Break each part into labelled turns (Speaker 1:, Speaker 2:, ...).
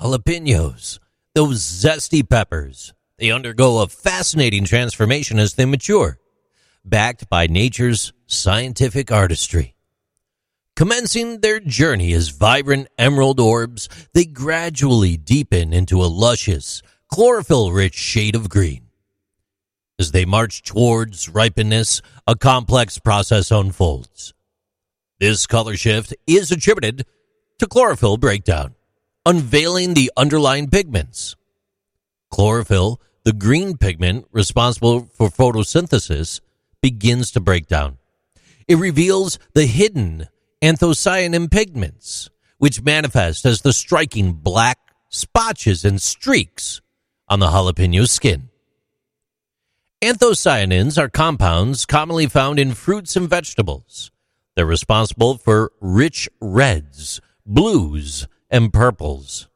Speaker 1: Jalapenos, those zesty peppers, they undergo a fascinating transformation as they mature, backed by nature's scientific artistry. Commencing their journey as vibrant emerald orbs, they gradually deepen into a luscious, chlorophyll rich shade of green. As they march towards ripeness, a complex process unfolds. This color shift is attributed to chlorophyll breakdown, unveiling the underlying pigments. Chlorophyll, the green pigment responsible for photosynthesis, begins to break down. It reveals the hidden anthocyanin pigments, which manifest as the striking black spotches and streaks on the jalapeno skin. Anthocyanins are compounds commonly found in fruits and vegetables. They're responsible for rich reds, blues, and purples.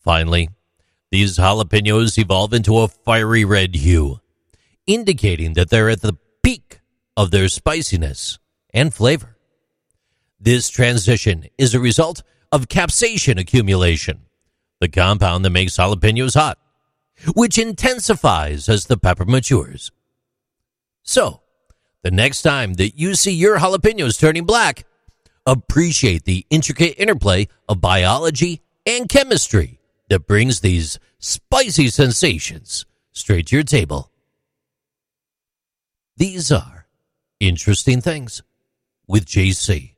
Speaker 1: Finally, these jalapenos evolve into a fiery red hue, indicating that they're at the peak of their spiciness and flavor. This transition is a result of capsaicin accumulation, the compound that makes jalapenos hot, which intensifies as the pepper matures. So, the next time that you see your jalapenos turning black, appreciate the intricate interplay of biology and chemistry that brings these spicy sensations straight to your table. These are interesting things with JC.